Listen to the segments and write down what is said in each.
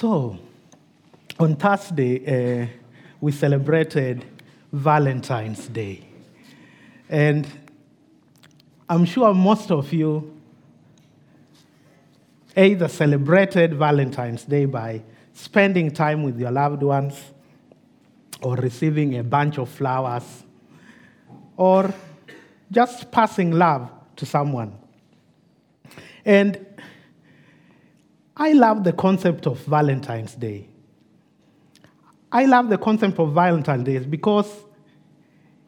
So, on Thursday, uh, we celebrated Valentine's Day. And I'm sure most of you either celebrated Valentine's Day by spending time with your loved ones, or receiving a bunch of flowers, or just passing love to someone. And I love the concept of Valentine's Day. I love the concept of Valentine's Day because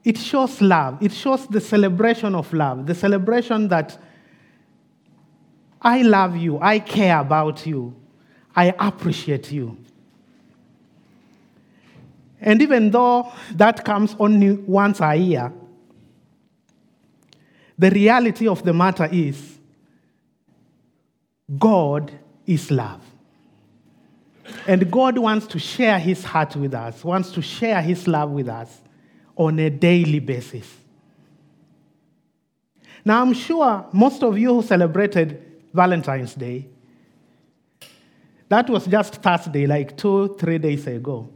it shows love. It shows the celebration of love, the celebration that I love you, I care about you, I appreciate you. And even though that comes only once a year, the reality of the matter is God is love. And God wants to share his heart with us, wants to share his love with us on a daily basis. Now, I'm sure most of you who celebrated Valentine's Day, that was just Thursday, like two, three days ago.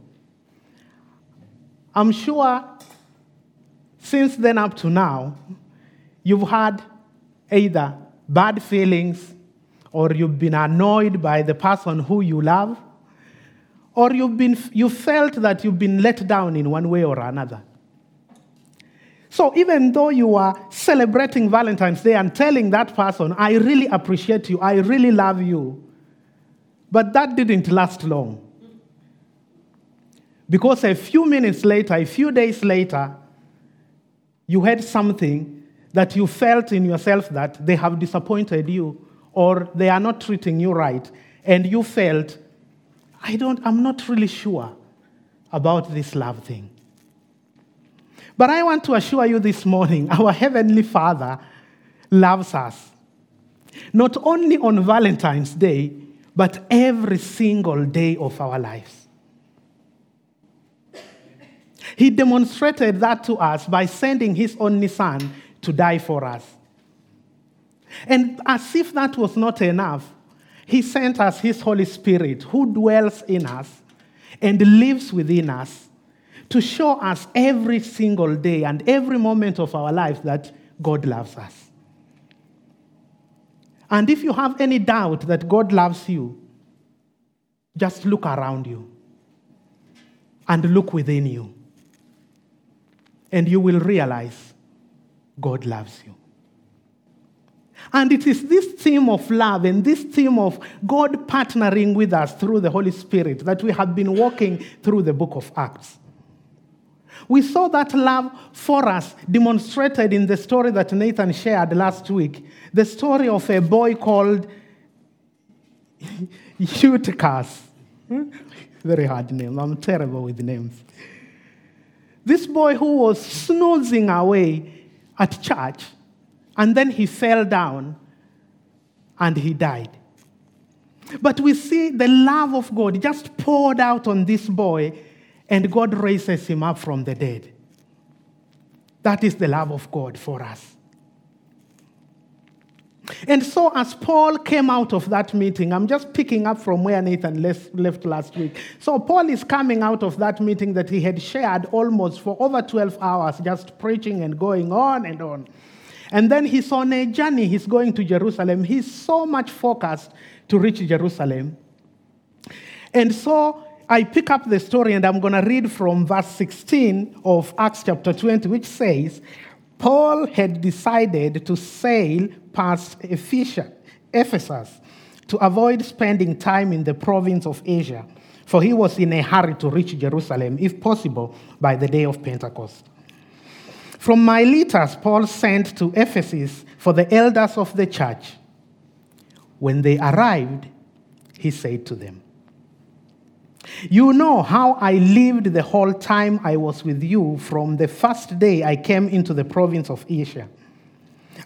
I'm sure since then up to now, you've had either bad feelings or you've been annoyed by the person who you love, or you've been, you felt that you've been let down in one way or another. So even though you are celebrating Valentine's Day and telling that person, I really appreciate you, I really love you, but that didn't last long. Because a few minutes later, a few days later, you had something that you felt in yourself that they have disappointed you or they are not treating you right, and you felt I don't, I'm not really sure about this love thing. But I want to assure you this morning our Heavenly Father loves us. Not only on Valentine's Day, but every single day of our lives. He demonstrated that to us by sending His only Son to die for us. And as if that was not enough, he sent us His Holy Spirit who dwells in us and lives within us to show us every single day and every moment of our lives that God loves us. And if you have any doubt that God loves you, just look around you and look within you, and you will realize God loves you. And it is this theme of love and this theme of God partnering with us through the Holy Spirit that we have been walking through the book of Acts. We saw that love for us demonstrated in the story that Nathan shared last week the story of a boy called Eutychus. Hmm? Very hard name. I'm terrible with names. This boy who was snoozing away at church and then he fell down and he died. But we see the love of God just poured out on this boy, and God raises him up from the dead. That is the love of God for us. And so, as Paul came out of that meeting, I'm just picking up from where Nathan left last week. So, Paul is coming out of that meeting that he had shared almost for over 12 hours, just preaching and going on and on. And then he's on a journey, he's going to Jerusalem. He's so much focused to reach Jerusalem. And so I pick up the story and I'm going to read from verse 16 of Acts chapter 20, which says, Paul had decided to sail past Ephesus to avoid spending time in the province of Asia, for he was in a hurry to reach Jerusalem, if possible, by the day of Pentecost. From Miletus, Paul sent to Ephesus for the elders of the church. When they arrived, he said to them, You know how I lived the whole time I was with you from the first day I came into the province of Asia.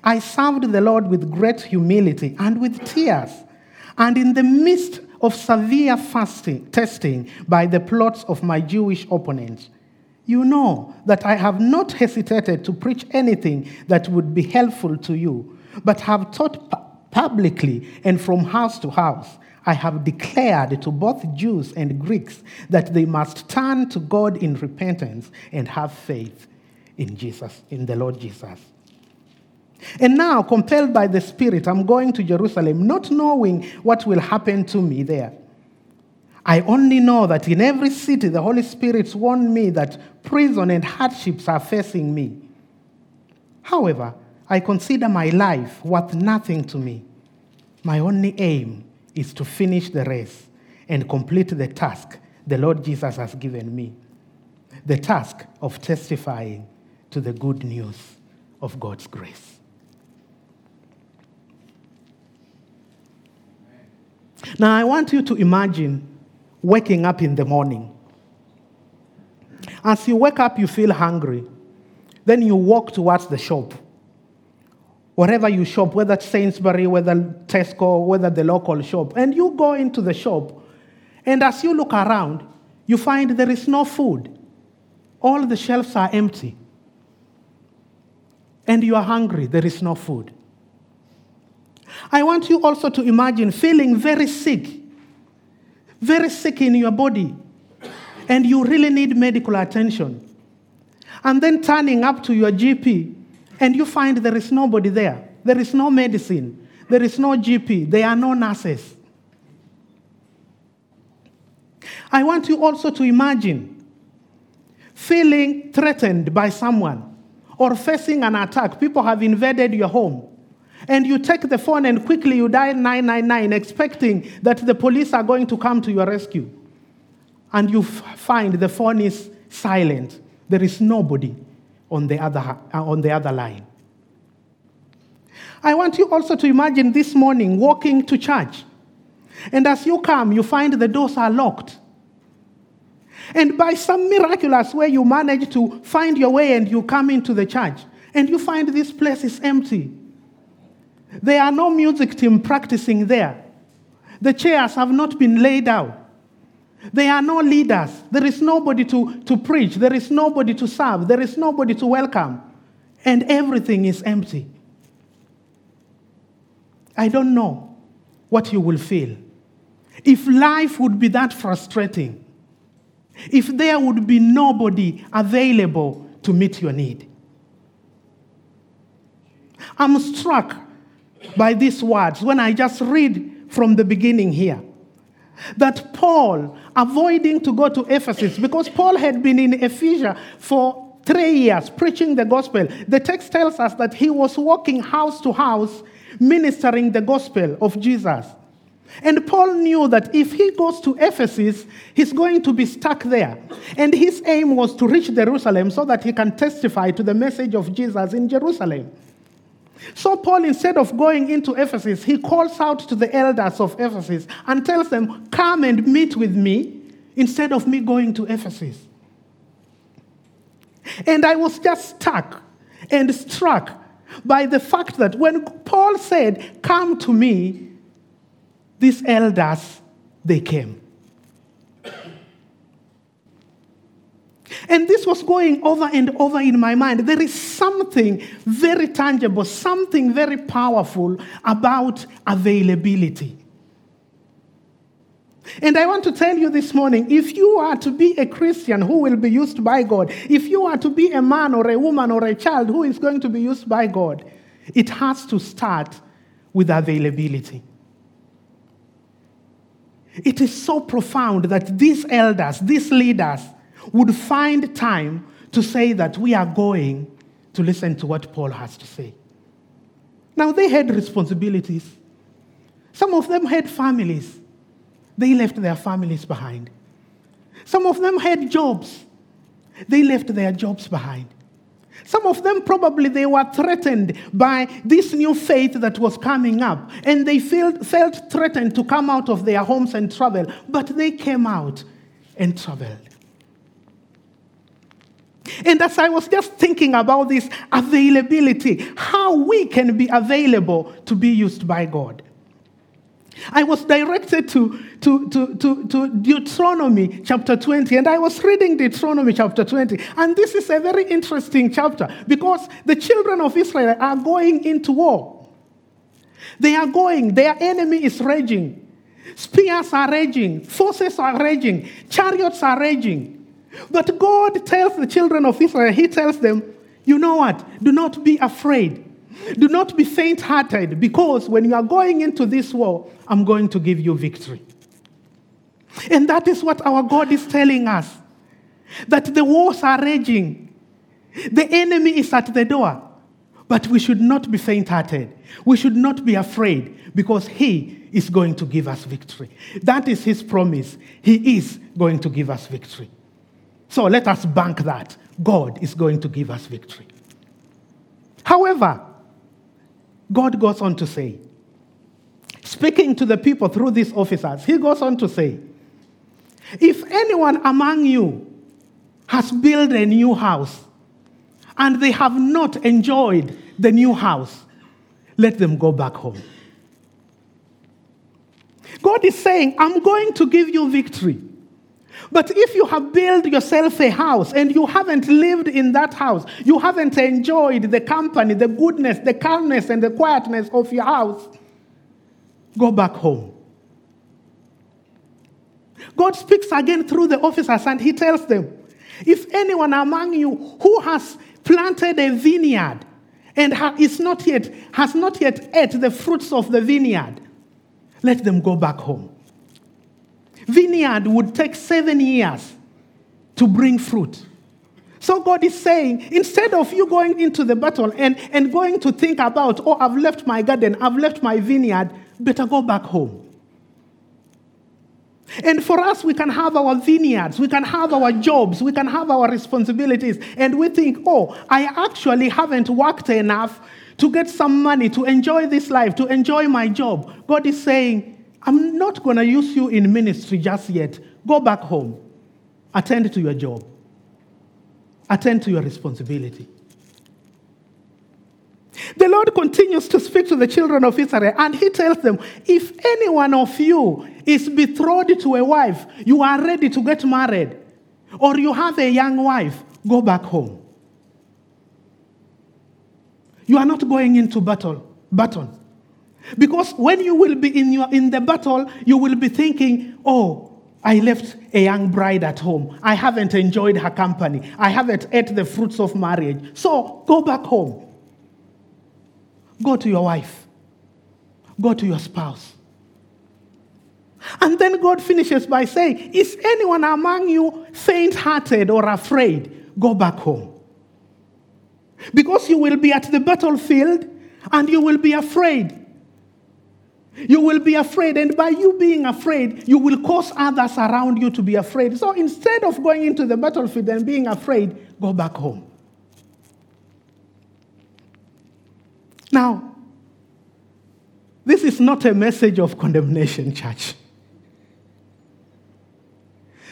I served the Lord with great humility and with tears, and in the midst of severe fasting, testing by the plots of my Jewish opponents you know that I have not hesitated to preach anything that would be helpful to you, but have taught pu- publicly and from house to house, I have declared to both Jews and Greeks that they must turn to God in repentance and have faith in Jesus, in the Lord Jesus. And now, compelled by the Spirit, I'm going to Jerusalem, not knowing what will happen to me there. I only know that in every city the Holy Spirit warned me that prison and hardships are facing me. However, I consider my life worth nothing to me. My only aim is to finish the race and complete the task the Lord Jesus has given me the task of testifying to the good news of God's grace. Now, I want you to imagine waking up in the morning. As you wake up, you feel hungry. Then you walk towards the shop. Wherever you shop, whether it's Sainsbury, whether Tesco, whether the local shop, and you go into the shop, and as you look around, you find there is no food. All the shelves are empty. And you are hungry, there is no food. I want you also to imagine feeling very sick, very sick in your body, and you really need medical attention. And then turning up to your GP, and you find there is nobody there. There is no medicine. There is no GP. There are no nurses. I want you also to imagine feeling threatened by someone or facing an attack. People have invaded your home. And you take the phone and quickly you dial 999, expecting that the police are going to come to your rescue. And you f- find the phone is silent. There is nobody on the other, uh, on the other line. I want you also to imagine this morning walking to church. And as you come, you find the doors are locked. And by some miraculous way, you manage to find your way and you come into the church. And you find this place is empty. There are no music team practicing there. The chairs have not been laid out. There are no leaders. There is nobody to, to preach. There is nobody to serve. There is nobody to welcome. And everything is empty. I don't know what you will feel. If life would be that frustrating, if there would be nobody available to meet your need. I'm struck by these words when I just read from the beginning here that Paul, avoiding to go to Ephesus, because Paul had been in Ephesus for three years preaching the gospel, the text tells us that he was walking house to house ministering the gospel of Jesus. And Paul knew that if he goes to Ephesus, he's going to be stuck there. And his aim was to reach Jerusalem so that he can testify to the message of Jesus in Jerusalem. So, Paul, instead of going into Ephesus, he calls out to the elders of Ephesus and tells them, Come and meet with me instead of me going to Ephesus. And I was just stuck and struck by the fact that when Paul said, Come to me, these elders, they came. And this was going over and over in my mind. There is something very tangible, something very powerful about availability. And I want to tell you this morning if you are to be a Christian who will be used by God, if you are to be a man or a woman or a child who is going to be used by God, it has to start with availability. It is so profound that these elders, these leaders, would find time to say that we are going to listen to what Paul has to say. Now, they had responsibilities. Some of them had families. They left their families behind. Some of them had jobs. They left their jobs behind. Some of them probably they were threatened by this new faith that was coming up, and they felt, felt threatened to come out of their homes and travel, but they came out and traveled. And as I was just thinking about this availability, how we can be available to be used by God. I was directed to, to, to, to, to, Deuteronomy chapter 20, and I was reading Deuteronomy chapter 20. And this is a very interesting chapter because the children of Israel are going into war. They are going, their enemy is raging. Spears are raging, forces are raging, chariots are raging. But God tells the children of Israel, He tells them, you know what? Do not be afraid. Do not be faint hearted, because when you are going into this war, I'm going to give you victory. And that is what our God is telling us that the wars are raging, the enemy is at the door. But we should not be faint hearted. We should not be afraid because He is going to give us victory. That is His promise. He is going to give us victory. So let us bank that. God is going to give us victory. However, God goes on to say, speaking to the people through these officers, He goes on to say, if anyone among you has built a new house and they have not enjoyed the new house, let them go back home. God is saying, I'm going to give you victory. But if you have built yourself a house and you haven't lived in that house, you haven't enjoyed the company, the goodness, the calmness, and the quietness of your house, go back home. God speaks again through the officers and he tells them, if anyone among you who has planted a vineyard and is not yet, has not yet ate the fruits of the vineyard, let them go back home vineyard would take seven years to bring fruit. So God is saying, instead of you going into the battle and, and going to think about, oh, I've left my garden, I've left my vineyard, better go back home. And for us, we can have our vineyards, we can have our jobs, we can have our responsibilities, and we think, oh, I actually haven't worked enough to get some money to enjoy this life, to enjoy my job. God is saying, I'm not going to use you in ministry just yet. Go back home. Attend to your job. Attend to your responsibility. The Lord continues to speak to the children of Israel, and He tells them if any one of you is betrothed to a wife, you are ready to get married, or you have a young wife, go back home. You are not going into battle, battle. Because when you will be in, your, in the battle, you will be thinking, oh, I left a young bride at home. I haven't enjoyed her company. I haven't ate the fruits of marriage. So go back home. Go to your wife. Go to your spouse. And then God finishes by saying, Is anyone among you faint hearted or afraid? Go back home. Because you will be at the battlefield and you will be afraid. You will be afraid, and by you being afraid, you will cause others around you to be afraid. So instead of going into the battlefield and being afraid, go back home. Now, this is not a message of condemnation, church.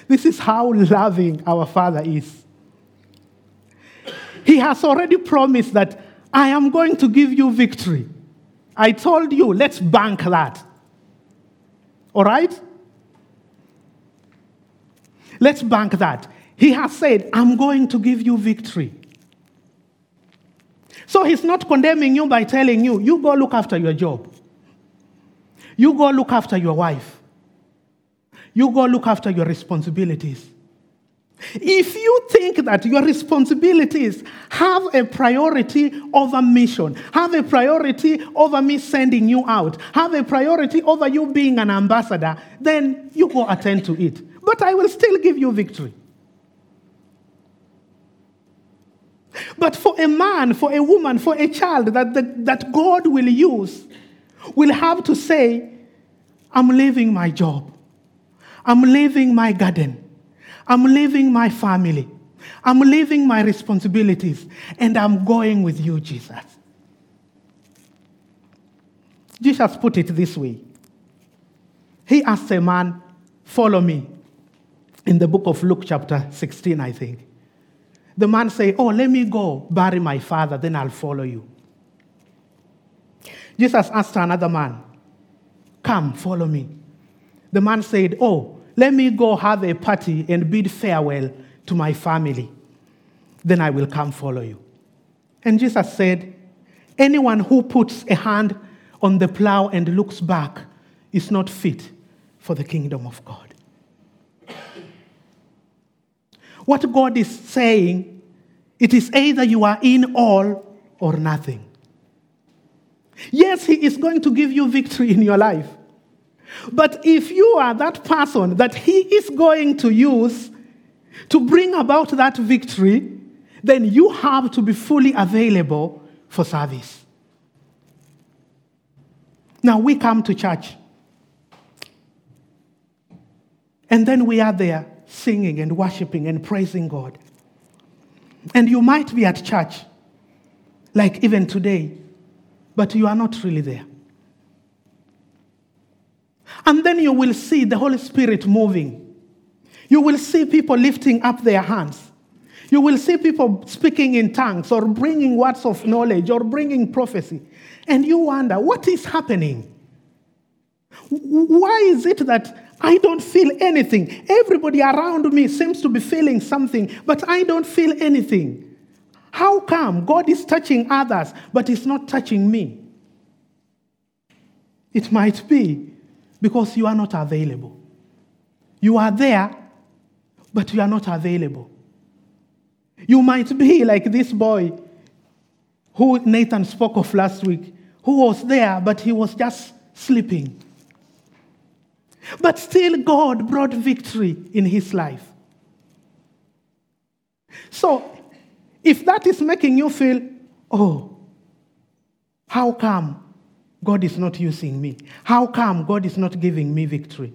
This is how loving our Father is. He has already promised that I am going to give you victory. I told you, let's bank that. All right? Let's bank that. He has said, I'm going to give you victory. So he's not condemning you by telling you, you go look after your job. You go look after your wife. You go look after your responsibilities. If you think that your responsibilities have a priority over mission, have a priority over me sending you out, have a priority over you being an ambassador, then you go attend to it. But I will still give you victory. But for a man, for a woman, for a child that, the, that God will use, will have to say, I'm leaving my job, I'm leaving my garden. I'm leaving my family. I'm leaving my responsibilities and I'm going with you, Jesus. Jesus put it this way He asked a man, Follow me, in the book of Luke, chapter 16, I think. The man said, Oh, let me go bury my father, then I'll follow you. Jesus asked another man, Come, follow me. The man said, Oh, let me go have a party and bid farewell to my family. Then I will come follow you. And Jesus said, Anyone who puts a hand on the plow and looks back is not fit for the kingdom of God. What God is saying, it is either you are in all or nothing. Yes, He is going to give you victory in your life. But if you are that person that He is going to use to bring about that victory, then you have to be fully available for service. Now we come to church. And then we are there singing and worshiping and praising God. And you might be at church, like even today, but you are not really there. And then you will see the Holy Spirit moving. You will see people lifting up their hands. You will see people speaking in tongues or bringing words of knowledge or bringing prophecy. And you wonder, what is happening? Why is it that I don't feel anything? Everybody around me seems to be feeling something, but I don't feel anything. How come God is touching others, but He's not touching me? It might be because you are not available. You are there, but you are not available. You might be like this boy who Nathan spoke of last week, who was there, but he was just sleeping. But still, God brought victory in his life. So, if that is making you feel, oh, how come God is not using me? How come God is not giving me victory?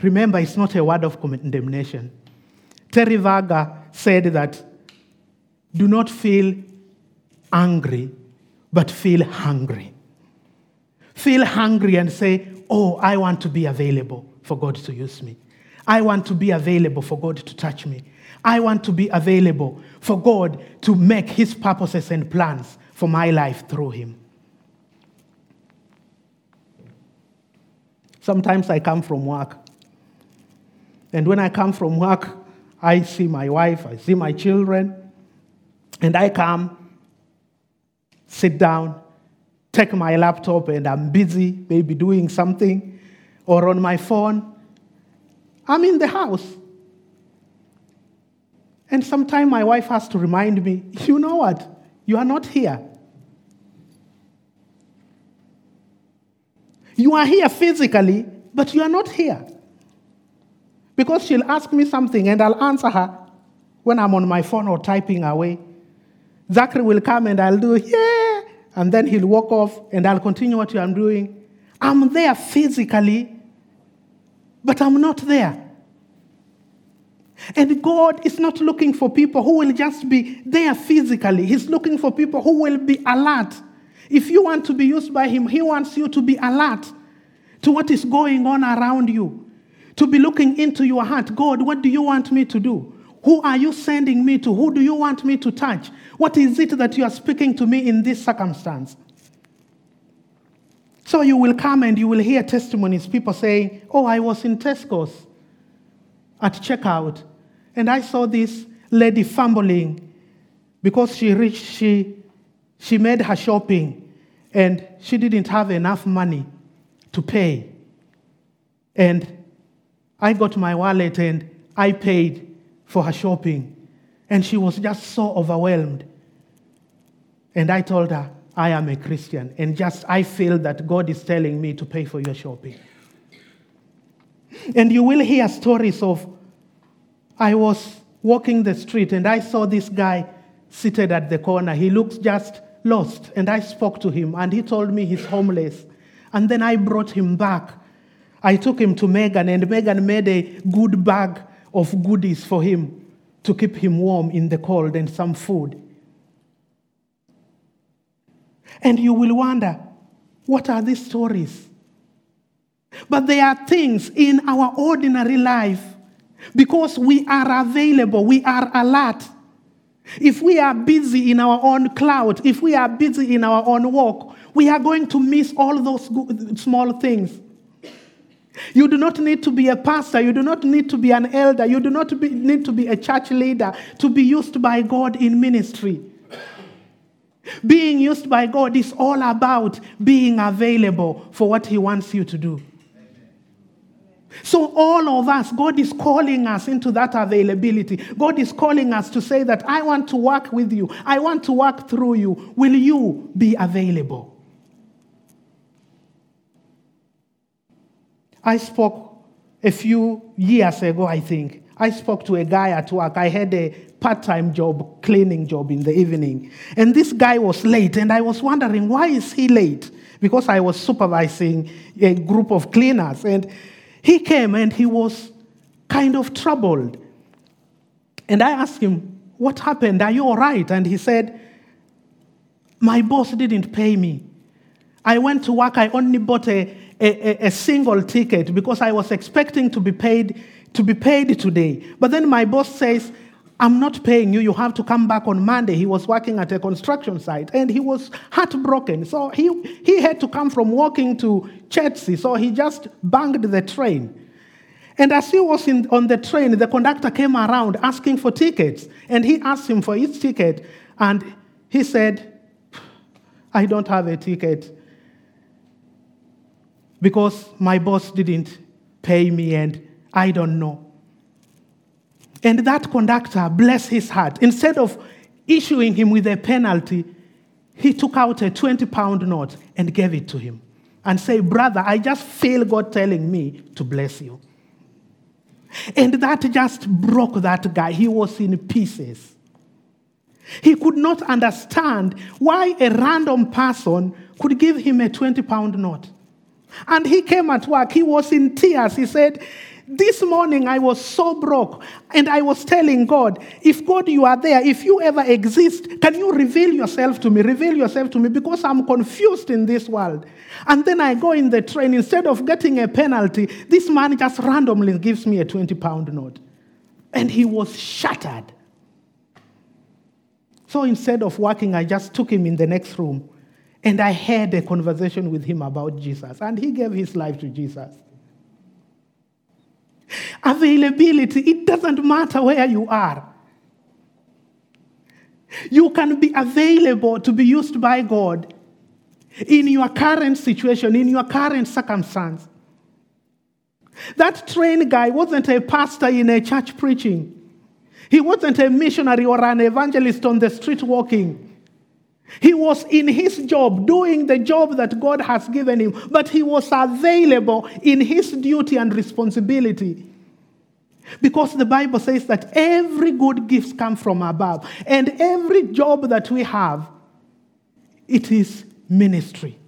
Remember, it's not a word of condemnation. Terry Virgo said that do not feel angry, but feel hungry. Feel hungry and say, Oh, I want to be available for God to use me. I want to be available for God to touch me. I want to be available for God to make His purposes and plans for my life through Him. Sometimes I come from work. And when I come from work, I see my wife, I see my children, and I come, sit down, take my laptop, and I'm busy, maybe doing something, or on my phone. I'm in the house. And sometimes my wife has to remind me, you know what? You are not here. You are here physically, but you are not here. Because she'll ask me something and I'll answer her when I'm on my phone or typing away. Zachary will come and I'll do, yeah, and then he'll walk off and I'll continue what I'm doing. I'm there physically, but I'm not there. And God is not looking for people who will just be there physically. He's looking for people who will be alert. If you want to be used by Him, He wants you to be alert to what is going on around you to be looking into your heart God, what do you want me to do? Who are you sending me to? Who do you want me to touch? What is it that you are speaking to me in this circumstance? So you will come and you will hear testimonies, people saying, Oh, I was in Tesco's at checkout, and I saw this lady fumbling because she reached, she, she made her shopping and she didn't have enough money to pay. And I got my wallet and I paid for her shopping. And she was just so overwhelmed. And I told her, I am a Christian. And just, I feel that God is telling me to pay for your shopping. And you will hear stories of, I was walking the street and I saw this guy seated at the corner. He looks just lost. And I spoke to him and he told me he's homeless. And then I brought him back I took him to Megan, and Megan made a good bag of goodies for him to keep him warm in the cold and some food. And you will wonder, what are these stories? But there are things in our ordinary life because we are available, we are alert. If we are busy in our own cloud, if we are busy in our own walk, we are going to miss all those small things. You do not need to be a pastor. You do not need to be an elder. You do not be, need to be a church leader to be used by God in ministry. Being used by God is all about being available for what He wants you to do. So, all of us, God is calling us into that availability. God is calling us to say that I want to work with you, I want to work through you. Will you be available? I spoke a few years ago, I think. I spoke to a guy at work. I had a part time job, cleaning job in the evening. And this guy was late, and I was wondering, why is he late? Because I was supervising a group of cleaners. And he came and he was kind of troubled. And I asked him, What happened? Are you all right? And he said, My boss didn't pay me. I went to work, I only bought a, a, a, single ticket because I was expecting to be paid to be paid today. But then my boss says, I'm not paying you. You have to come back on Monday. He was working at a construction site and he was heartbroken. So he, he had to come from walking to Chertsey. So he just banged the train. And as he was in, on the train, the conductor came around asking for tickets. And he asked him for his ticket. And he said, I don't have a ticket because my boss didn't pay me and I don't know. And that conductor, bless his heart, instead of issuing him with a penalty, he took out a 20 pound note and gave it to him and said, Brother, I just feel God telling me to bless you. And that just broke that guy. He was in pieces. He could not understand why a random person could give him a 20 pound note. And he came at work, he was in tears. He said, This morning I was so broke, and I was telling God, If God, you are there, if you ever exist, can you reveal yourself to me? Reveal yourself to me because I'm confused in this world. And then I go in the train, instead of getting a penalty, this man just randomly gives me a 20 pound note. And he was shattered. So instead of working, I just took him in the next room and I had a conversation with him about Jesus, and he gave his life to Jesus. Availability, it doesn't matter where you are. You can be available to be used by God in your current situation, in your current circumstance. That train guy wasn't a pastor in a church preaching. He wasn't a missionary or an evangelist on the street walking. He was in his job, doing the job that God has given him, but he was available in his duty and responsibility. Because the Bible says that every good gift comes from above, and every job that we have, it is ministry.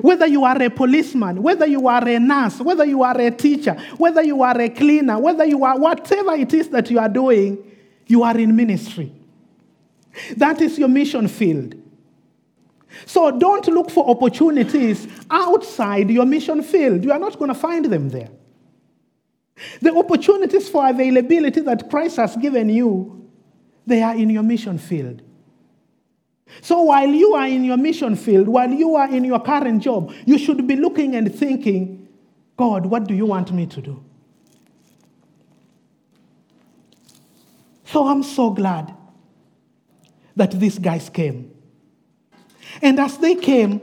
Whether you are a policeman, whether you are a nurse, whether you are a teacher, whether you are a cleaner, whether you are whatever it is that you are doing, you are in ministry. That is your mission field. So don't look for opportunities outside your mission field. You are not going to find them there. The opportunities for availability that Christ has given you, they are in your mission field. So while you are in your mission field, while you are in your current job, you should be looking and thinking, God, what do you want me to do? So I'm so glad that these guys came. And as they came,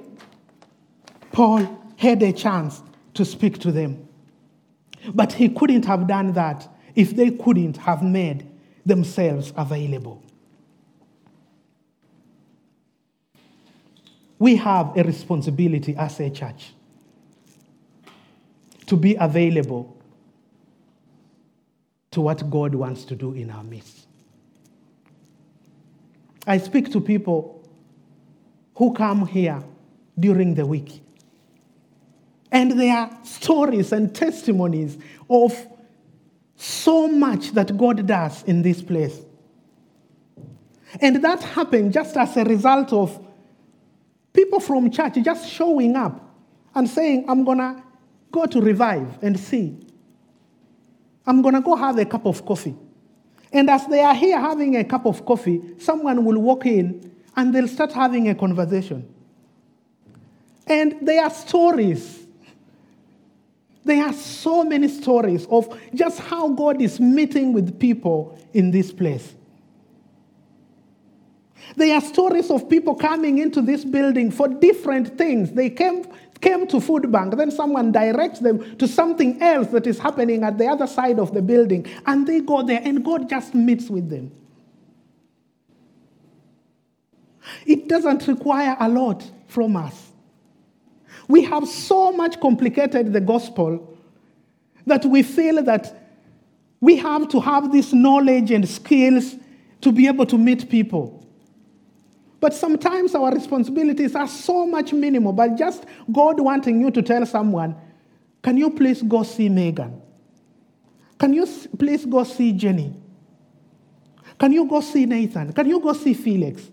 Paul had a chance to speak to them. But he couldn't have done that if they couldn't have made themselves available. We have a responsibility as a church to be available to what God wants to do in our midst. I speak to people who come here during the week. And there are stories and testimonies of so much that God does in this place. And that happened just as a result of people from church just showing up and saying, I'm going to go to revive and see. I'm going to go have a cup of coffee. And as they are here having a cup of coffee, someone will walk in and they'll start having a conversation. And there are stories. There are so many stories of just how God is meeting with people in this place. There are stories of people coming into this building for different things. They came, came to food bank, then someone directs them to something else that is happening at the other side of the building, and they go there, and God just meets with them. It doesn't require a lot from us. We have so much complicated the gospel that we feel that we have to have this knowledge and skills to be able to meet people. But sometimes our responsibilities are so much minimal, but just God wanting you to tell someone, can you please go see Megan? Can you please go see Jenny? Can you go see Nathan? Can you go see Felix?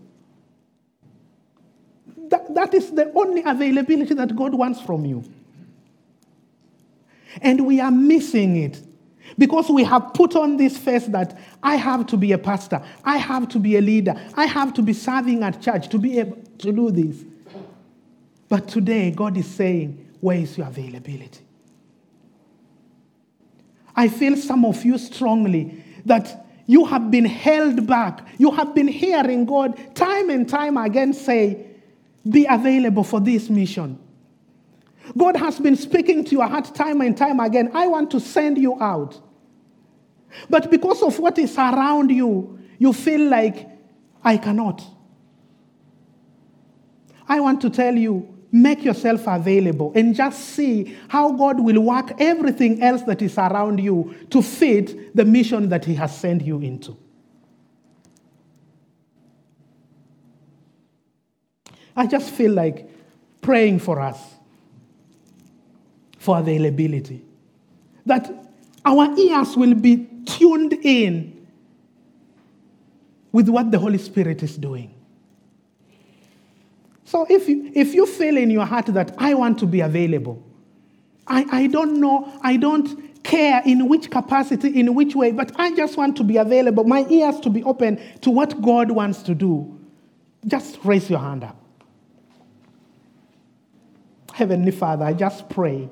That, that is the only availability that God wants from you. And we are missing it because we have put on this face that I have to be a pastor, I have to be a leader, I have to be serving at church to be able to do this. But today, God is saying, Where is your availability? I feel some of you strongly that you have been held back. You have been hearing God time and time again say, Be available for this mission. God has been speaking to your heart time and time again. I want to send you out. But because of what is around you, you feel like, I cannot. I want to tell you, make yourself available and just see how God will work everything else that is around you to fit the mission that He has sent you into. I just feel like praying for us for availability. That our ears will be tuned in with what the Holy Spirit is doing. So if you, if you feel in your heart that I want to be available, I, I don't know, I don't care in which capacity, in which way, but I just want to be available, my ears to be open to what God wants to do, just raise your hand up. Heavenly Father, I just pray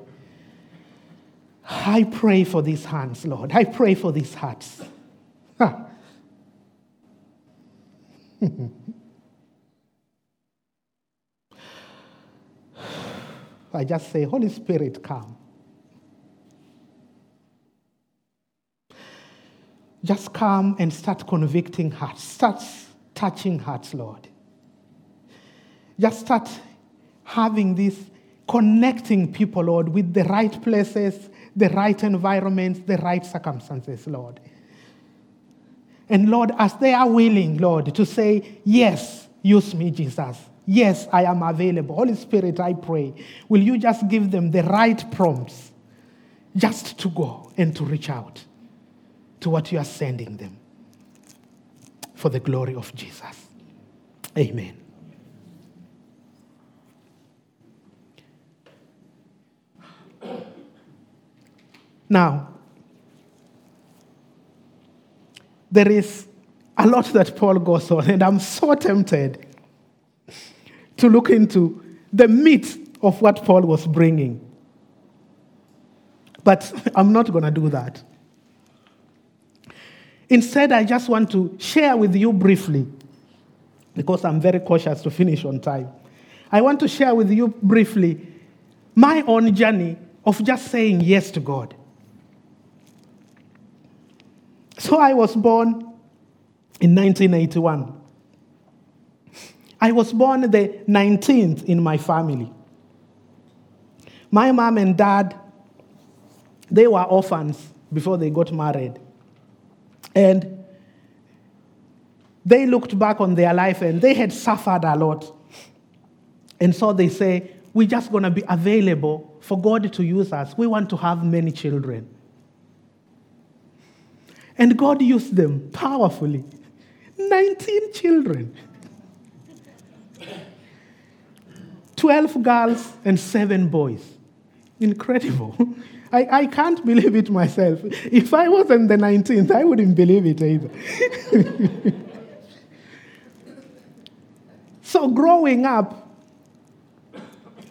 I pray for these hands, Lord. I pray for these hearts. I just say, Holy Spirit, come. Just come and start convicting hearts, start touching hearts, Lord. Just start having this connecting people, Lord, with the right places, the right environments, the right circumstances, Lord. And Lord, as they are willing, Lord, to say, Yes, use me, Jesus. Yes, I am available. Holy Spirit, I pray, will you just give them the right prompts just to go and to reach out to what you are sending them for the glory of Jesus? Amen. Now, there is a lot that Paul goes on, and I'm so tempted to look into the meat of what Paul was bringing. But I'm not going to do that. Instead, I just want to share with you briefly, because I'm very cautious to finish on time. I want to share with you briefly my own journey of just saying yes to God. So I was born in 1981. I was born the 19th in my family. My mom and dad, they were orphans before they got married. And they looked back on their life and they had suffered a lot. And so they say, We're just going to be available for God to use us. We want to have many children. And God used them powerfully. 19 children. 12 girls and 7 boys. Incredible. I, I can't believe it myself. If I wasn't the 19th, I wouldn't believe it either. so, growing up,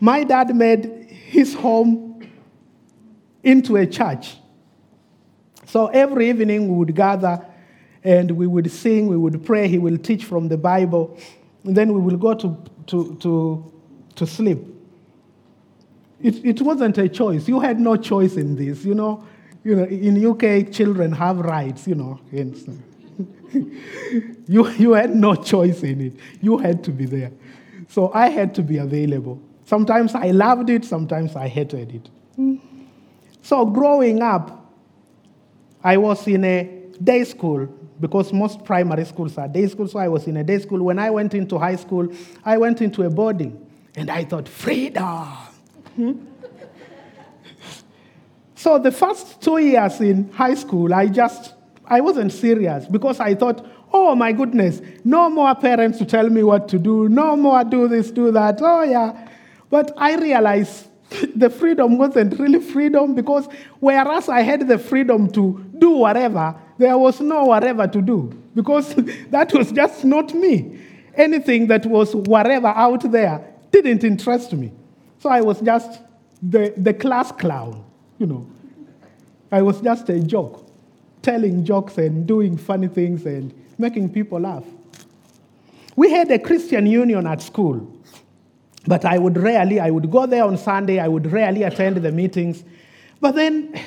my dad made his home into a church. So every evening we would gather and we would sing, we would pray, he will teach from the Bible, and then we will go to, to, to, to sleep. It, it wasn't a choice. You had no choice in this, you know. You know, in UK, children have rights, you know. you, you had no choice in it. You had to be there. So I had to be available. Sometimes I loved it, sometimes I hated it. Hmm. So growing up, I was in a day school because most primary schools are day schools. So I was in a day school. When I went into high school, I went into a boarding and I thought, freedom. Hmm? so the first two years in high school, I just, I wasn't serious because I thought, oh my goodness, no more parents to tell me what to do, no more do this, do that. Oh yeah. But I realized the freedom wasn't really freedom because whereas I had the freedom to do whatever, there was no whatever to do because that was just not me. Anything that was whatever out there didn't interest me. So I was just the, the class clown, you know. I was just a joke, telling jokes and doing funny things and making people laugh. We had a Christian union at school. But I would rarely, I would go there on Sunday, I would rarely attend the meetings. But then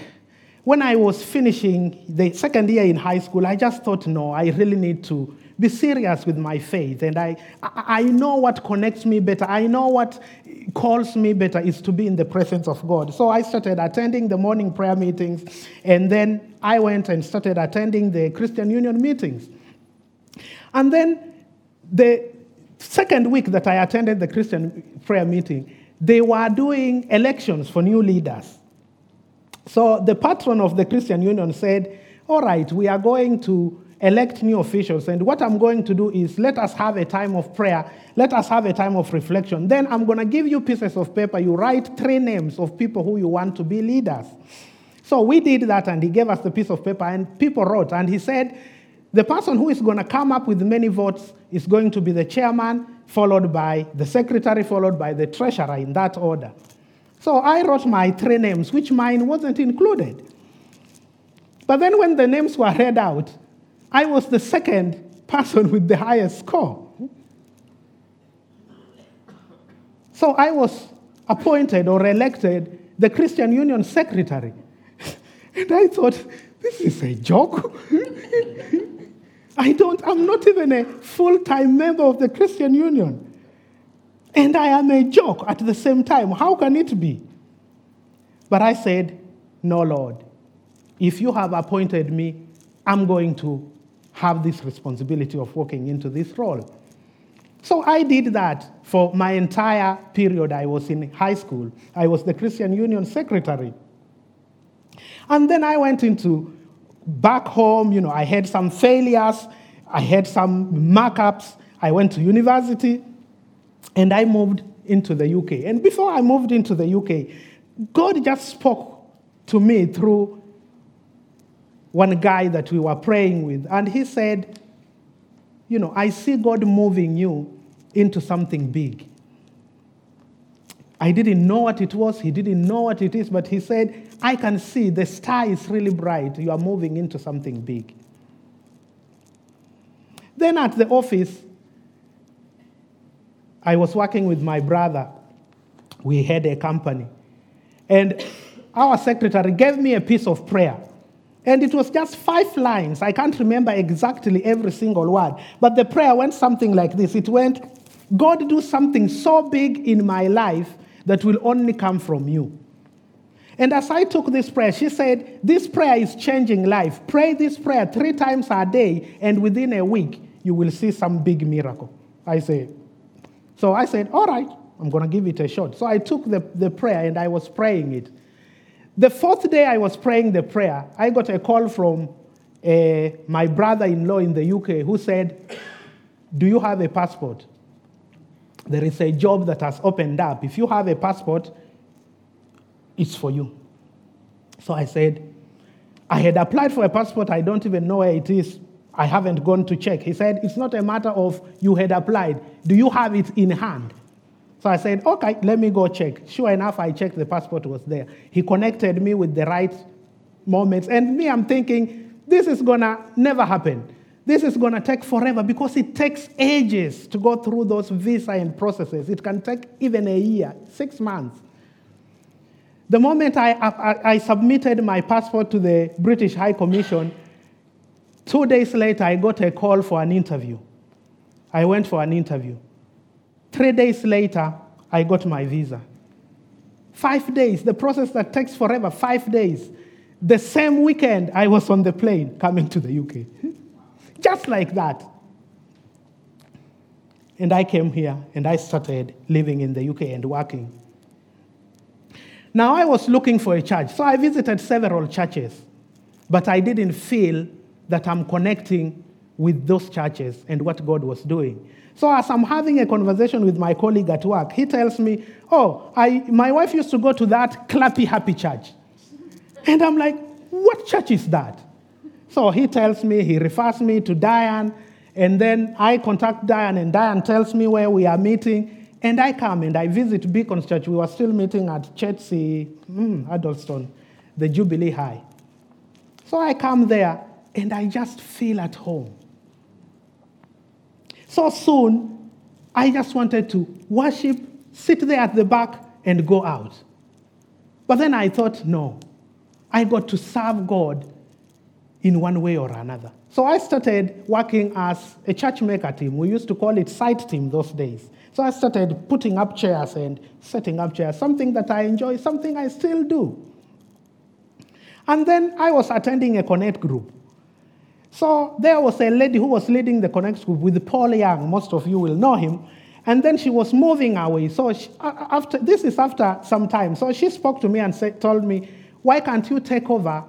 when I was finishing the second year in high school, I just thought, no, I really need to be serious with my faith. And I, I know what connects me better. I know what calls me better is to be in the presence of God. So I started attending the morning prayer meetings, and then I went and started attending the Christian Union meetings. And then the second week that I attended the Christian prayer meeting, they were doing elections for new leaders. So the patron of the Christian Union said, All right, we are going to elect new officials. And what I'm going to do is let us have a time of prayer, let us have a time of reflection. Then I'm going to give you pieces of paper. You write three names of people who you want to be leaders. So we did that, and he gave us the piece of paper, and people wrote. And he said, the person who is going to come up with many votes is going to be the chairman, followed by the secretary, followed by the treasurer in that order. So I wrote my three names, which mine wasn't included. But then when the names were read out, I was the second person with the highest score. So I was appointed or elected the Christian Union secretary. and I thought, this is a joke. I don't, I'm not even a full time member of the Christian Union. And I am a joke at the same time. How can it be? But I said, No, Lord. If you have appointed me, I'm going to have this responsibility of walking into this role. So I did that for my entire period I was in high school. I was the Christian Union secretary. And then I went into back home, you know, I had some failures, I had some markups, I went to university, and I moved into the UK. And before I moved into the UK, God just spoke to me through one guy that we were praying with. And he said, You know, I see God moving you into something big. I didn't know what it was, he didn't know what it is, but he said, I can see the star is really bright. You are moving into something big. Then at the office, I was working with my brother. We had a company. And our secretary gave me a piece of prayer. And it was just five lines. I can't remember exactly every single word. But the prayer went something like this It went, God, do something so big in my life that will only come from you. And as I took this prayer, she said, This prayer is changing life. Pray this prayer three times a day, and within a week, you will see some big miracle. I said, So I said, All right, I'm going to give it a shot. So I took the, the prayer and I was praying it. The fourth day I was praying the prayer, I got a call from uh, my brother in law in the UK who said, Do you have a passport? there is a job that has opened up. If you have a passport, it's for you. So I said, I had applied for a passport, I don't even know where it is. I haven't gone to check. He said, It's not a matter of you had applied. Do you have it in hand? So I said, Okay, let me go check. Sure enough, I checked, the passport was there. He connected me with the right moments. And me, I'm thinking, this is gonna never happen. this is to take forever because it takes ages to go through those visa and processes. It can take even a year, six months. The moment I, I, I submitted my passport to the British High Commission, two days later, I got a call for an interview. I went for an interview. Three days later, I got my visa. Five days, the process that takes forever, five days. The same weekend, I was on the plane coming to the UK. Just like that. And I came here and I started living in the UK and working. Now, I was looking for a church, so I visited several churches, but I didn't feel that I'm connecting with those churches and what God was doing. So, as I'm having a conversation with my colleague at work, he tells me, Oh, I, my wife used to go to that clappy happy church. And I'm like, What church is that? So he tells me, he refers me to Diane, and then I contact Diane, and Diane tells me where we are meeting, and I come and I visit Beacon's church. We were still meeting at Chertsey, mm, the Jubilee High. So I come there, and I just feel at home. So soon, I just wanted to worship, sit there at the back, and go out. But then I thought, no, I got to serve God in one way or another. So I started working as a church maker team. We used to call it site team those days. So I started putting up chairs and setting up chairs, something that I enjoy, something I still do. And then I was attending a Connect group. So there was a lady who was leading the Connect group with Paul Young. Most of you will know him. And then she was moving away. So she, after, this is after some time. So she spoke to me and said, told me, why can't you take over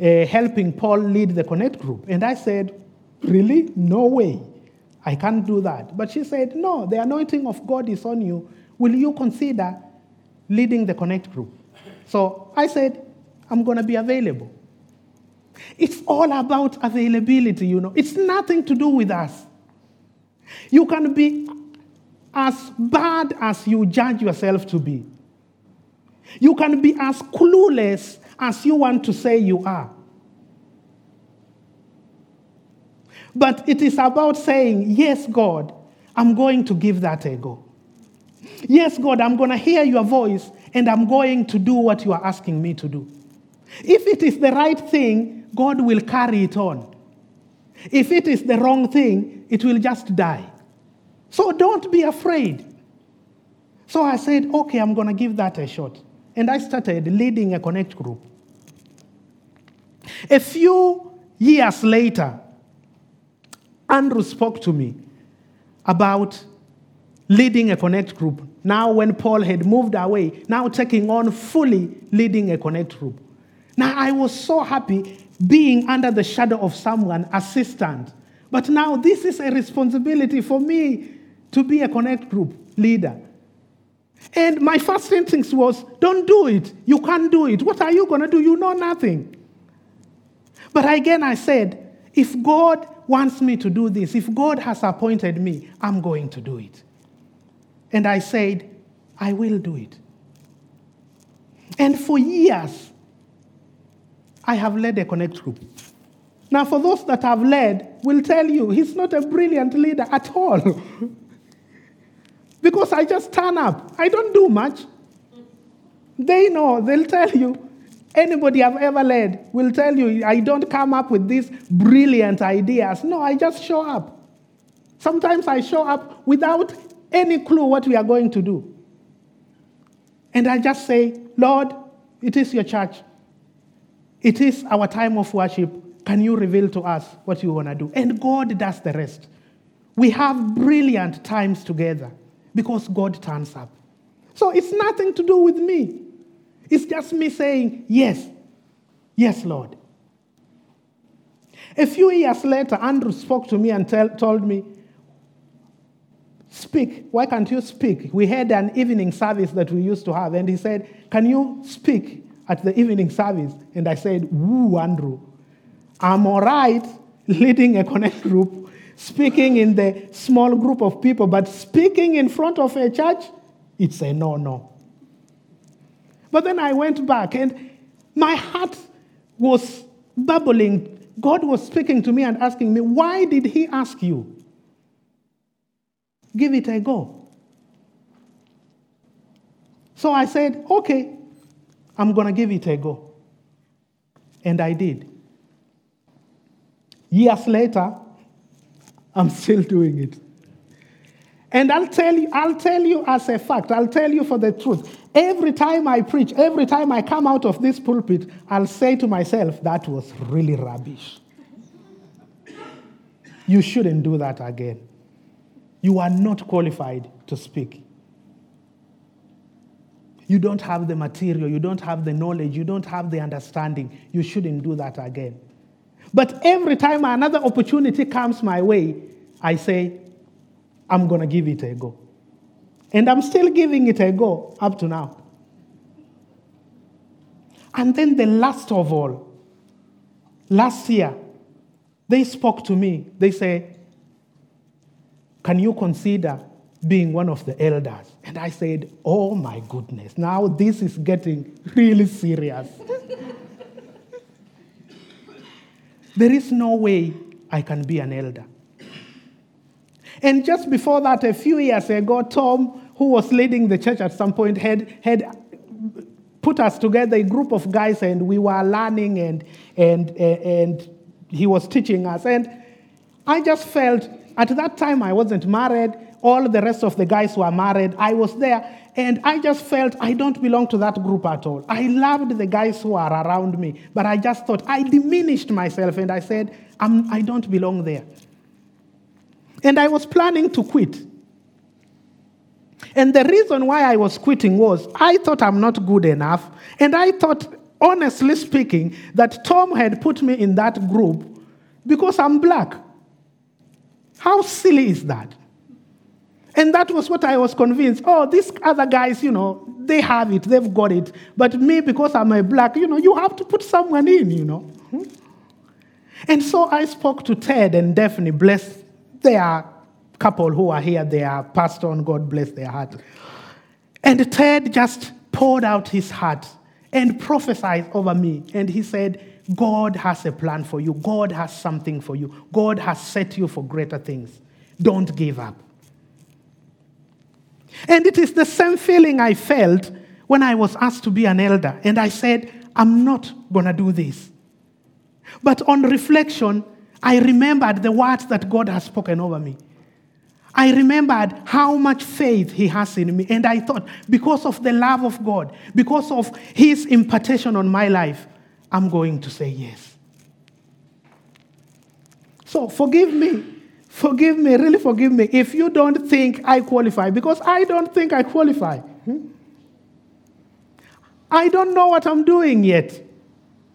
uh, helping Paul lead the Connect group. And I said, Really? No way. I can't do that. But she said, No, the anointing of God is on you. Will you consider leading the Connect group? So I said, I'm going to be available. It's all about availability, you know. It's nothing to do with us. You can be as bad as you judge yourself to be. You can be as clueless as you want to say you are. But it is about saying, Yes, God, I'm going to give that a go. Yes, God, I'm going to hear your voice and I'm going to do what you are asking me to do. If it is the right thing, God will carry it on. If it is the wrong thing, it will just die. So don't be afraid. So I said, okay, I'm going to give that a shot. And I started leading a connect group. A few years later, Andrew spoke to me about leading a connect group. Now, when Paul had moved away, now taking on fully leading a connect group. Now, I was so happy being under the shadow of someone, assistant. But now, this is a responsibility for me to be a connect group leader. And my first instinct was, don't do it. You can't do it. What are you going to do? You know nothing. But again, I said, if God wants me to do this, if God has appointed me, I'm going to do it. And I said, I will do it. And for years, I have led a connect group. Now, for those that have led, will tell you he's not a brilliant leader at all. because I just turn up. I don't do much. They know, they'll tell you, Anybody I've ever led will tell you I don't come up with these brilliant ideas. No, I just show up. Sometimes I show up without any clue what we are going to do. And I just say, Lord, it is your church. It is our time of worship. Can you reveal to us what you want to do? And God does the rest. We have brilliant times together because God turns up. So it's nothing to do with me. It's just me saying, Yes, yes, Lord. A few years later, Andrew spoke to me and tell, told me, Speak. Why can't you speak? We had an evening service that we used to have, and he said, Can you speak at the evening service? And I said, Woo, Andrew. I'm all right leading a connect group, speaking in the small group of people, but speaking in front of a church, it's a no no. But then I went back and my heart was bubbling God was speaking to me and asking me, Why did He ask you? Give it a go. So I said, Okay, I'm going to give it a go. And I did. Years later, I'm still doing it. And I'll tell you, I'll tell you as a fact, I'll tell you for the truth. Every time I preach, every time I come out of this pulpit, I'll say to myself, that was really rubbish. You shouldn't do that again. You are not qualified to speak. You don't have the material, you don't have the knowledge, you don't have the understanding. You shouldn't do that again. But every time another opportunity comes my way, I say, I'm going to give it a go. And I'm still giving it a go up to now. And then the last of all, last year, they spoke to me. They say, Can you consider being one of the elders? And I said, Oh my goodness, now this is getting really serious. there is no way I can be an elder. And just before that, a few years ago, Tom, who was leading the church at some point, had, had put us together, a group of guys, and we were learning, and, and, and he was teaching us. And I just felt, at that time, I wasn't married. All the rest of the guys were married. I was there. And I just felt I don't belong to that group at all. I loved the guys who are around me, but I just thought I diminished myself and I said, I'm, I don't belong there. And I was planning to quit. And the reason why I was quitting was I thought I'm not good enough. And I thought, honestly speaking, that Tom had put me in that group because I'm black. How silly is that? And that was what I was convinced. Oh, these other guys, you know, they have it, they've got it. But me, because I'm a black, you know, you have to put someone in, you know. Hmm? And so I spoke to Ted and Daphne, bless there are couple who are here, they are passed on, God bless their heart. And Ted just poured out his heart and prophesied over me. And he said, God has a plan for you. God has something for you. God has set you for greater things. Don't give up. And it is the same feeling I felt when I was asked to be an elder. And I said, I'm not going to do this. But on reflection, I remembered the words that God has spoken over me. I remembered how much faith He has in me. And I thought, because of the love of God, because of His impartation on my life, I'm going to say yes. So forgive me. Forgive me, really forgive me if you don't think I qualify, because I don't think I qualify. Hmm? I don't know what I'm doing yet.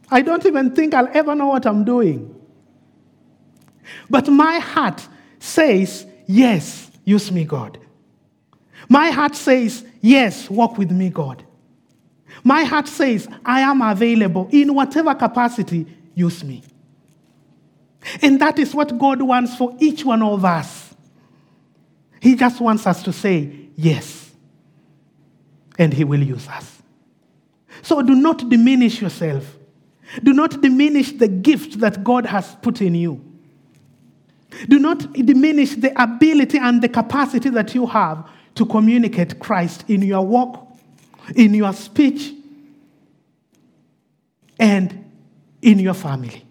I don't even think I'll ever know what I'm doing. But my heart says, Yes, use me, God. My heart says, Yes, walk with me, God. My heart says, I am available in whatever capacity, use me. And that is what God wants for each one of us. He just wants us to say, Yes. And He will use us. So do not diminish yourself. Do not diminish the gift that God has put in you. Do not diminish the ability and the capacity that you have to communicate Christ in your walk, in your speech, and in your family.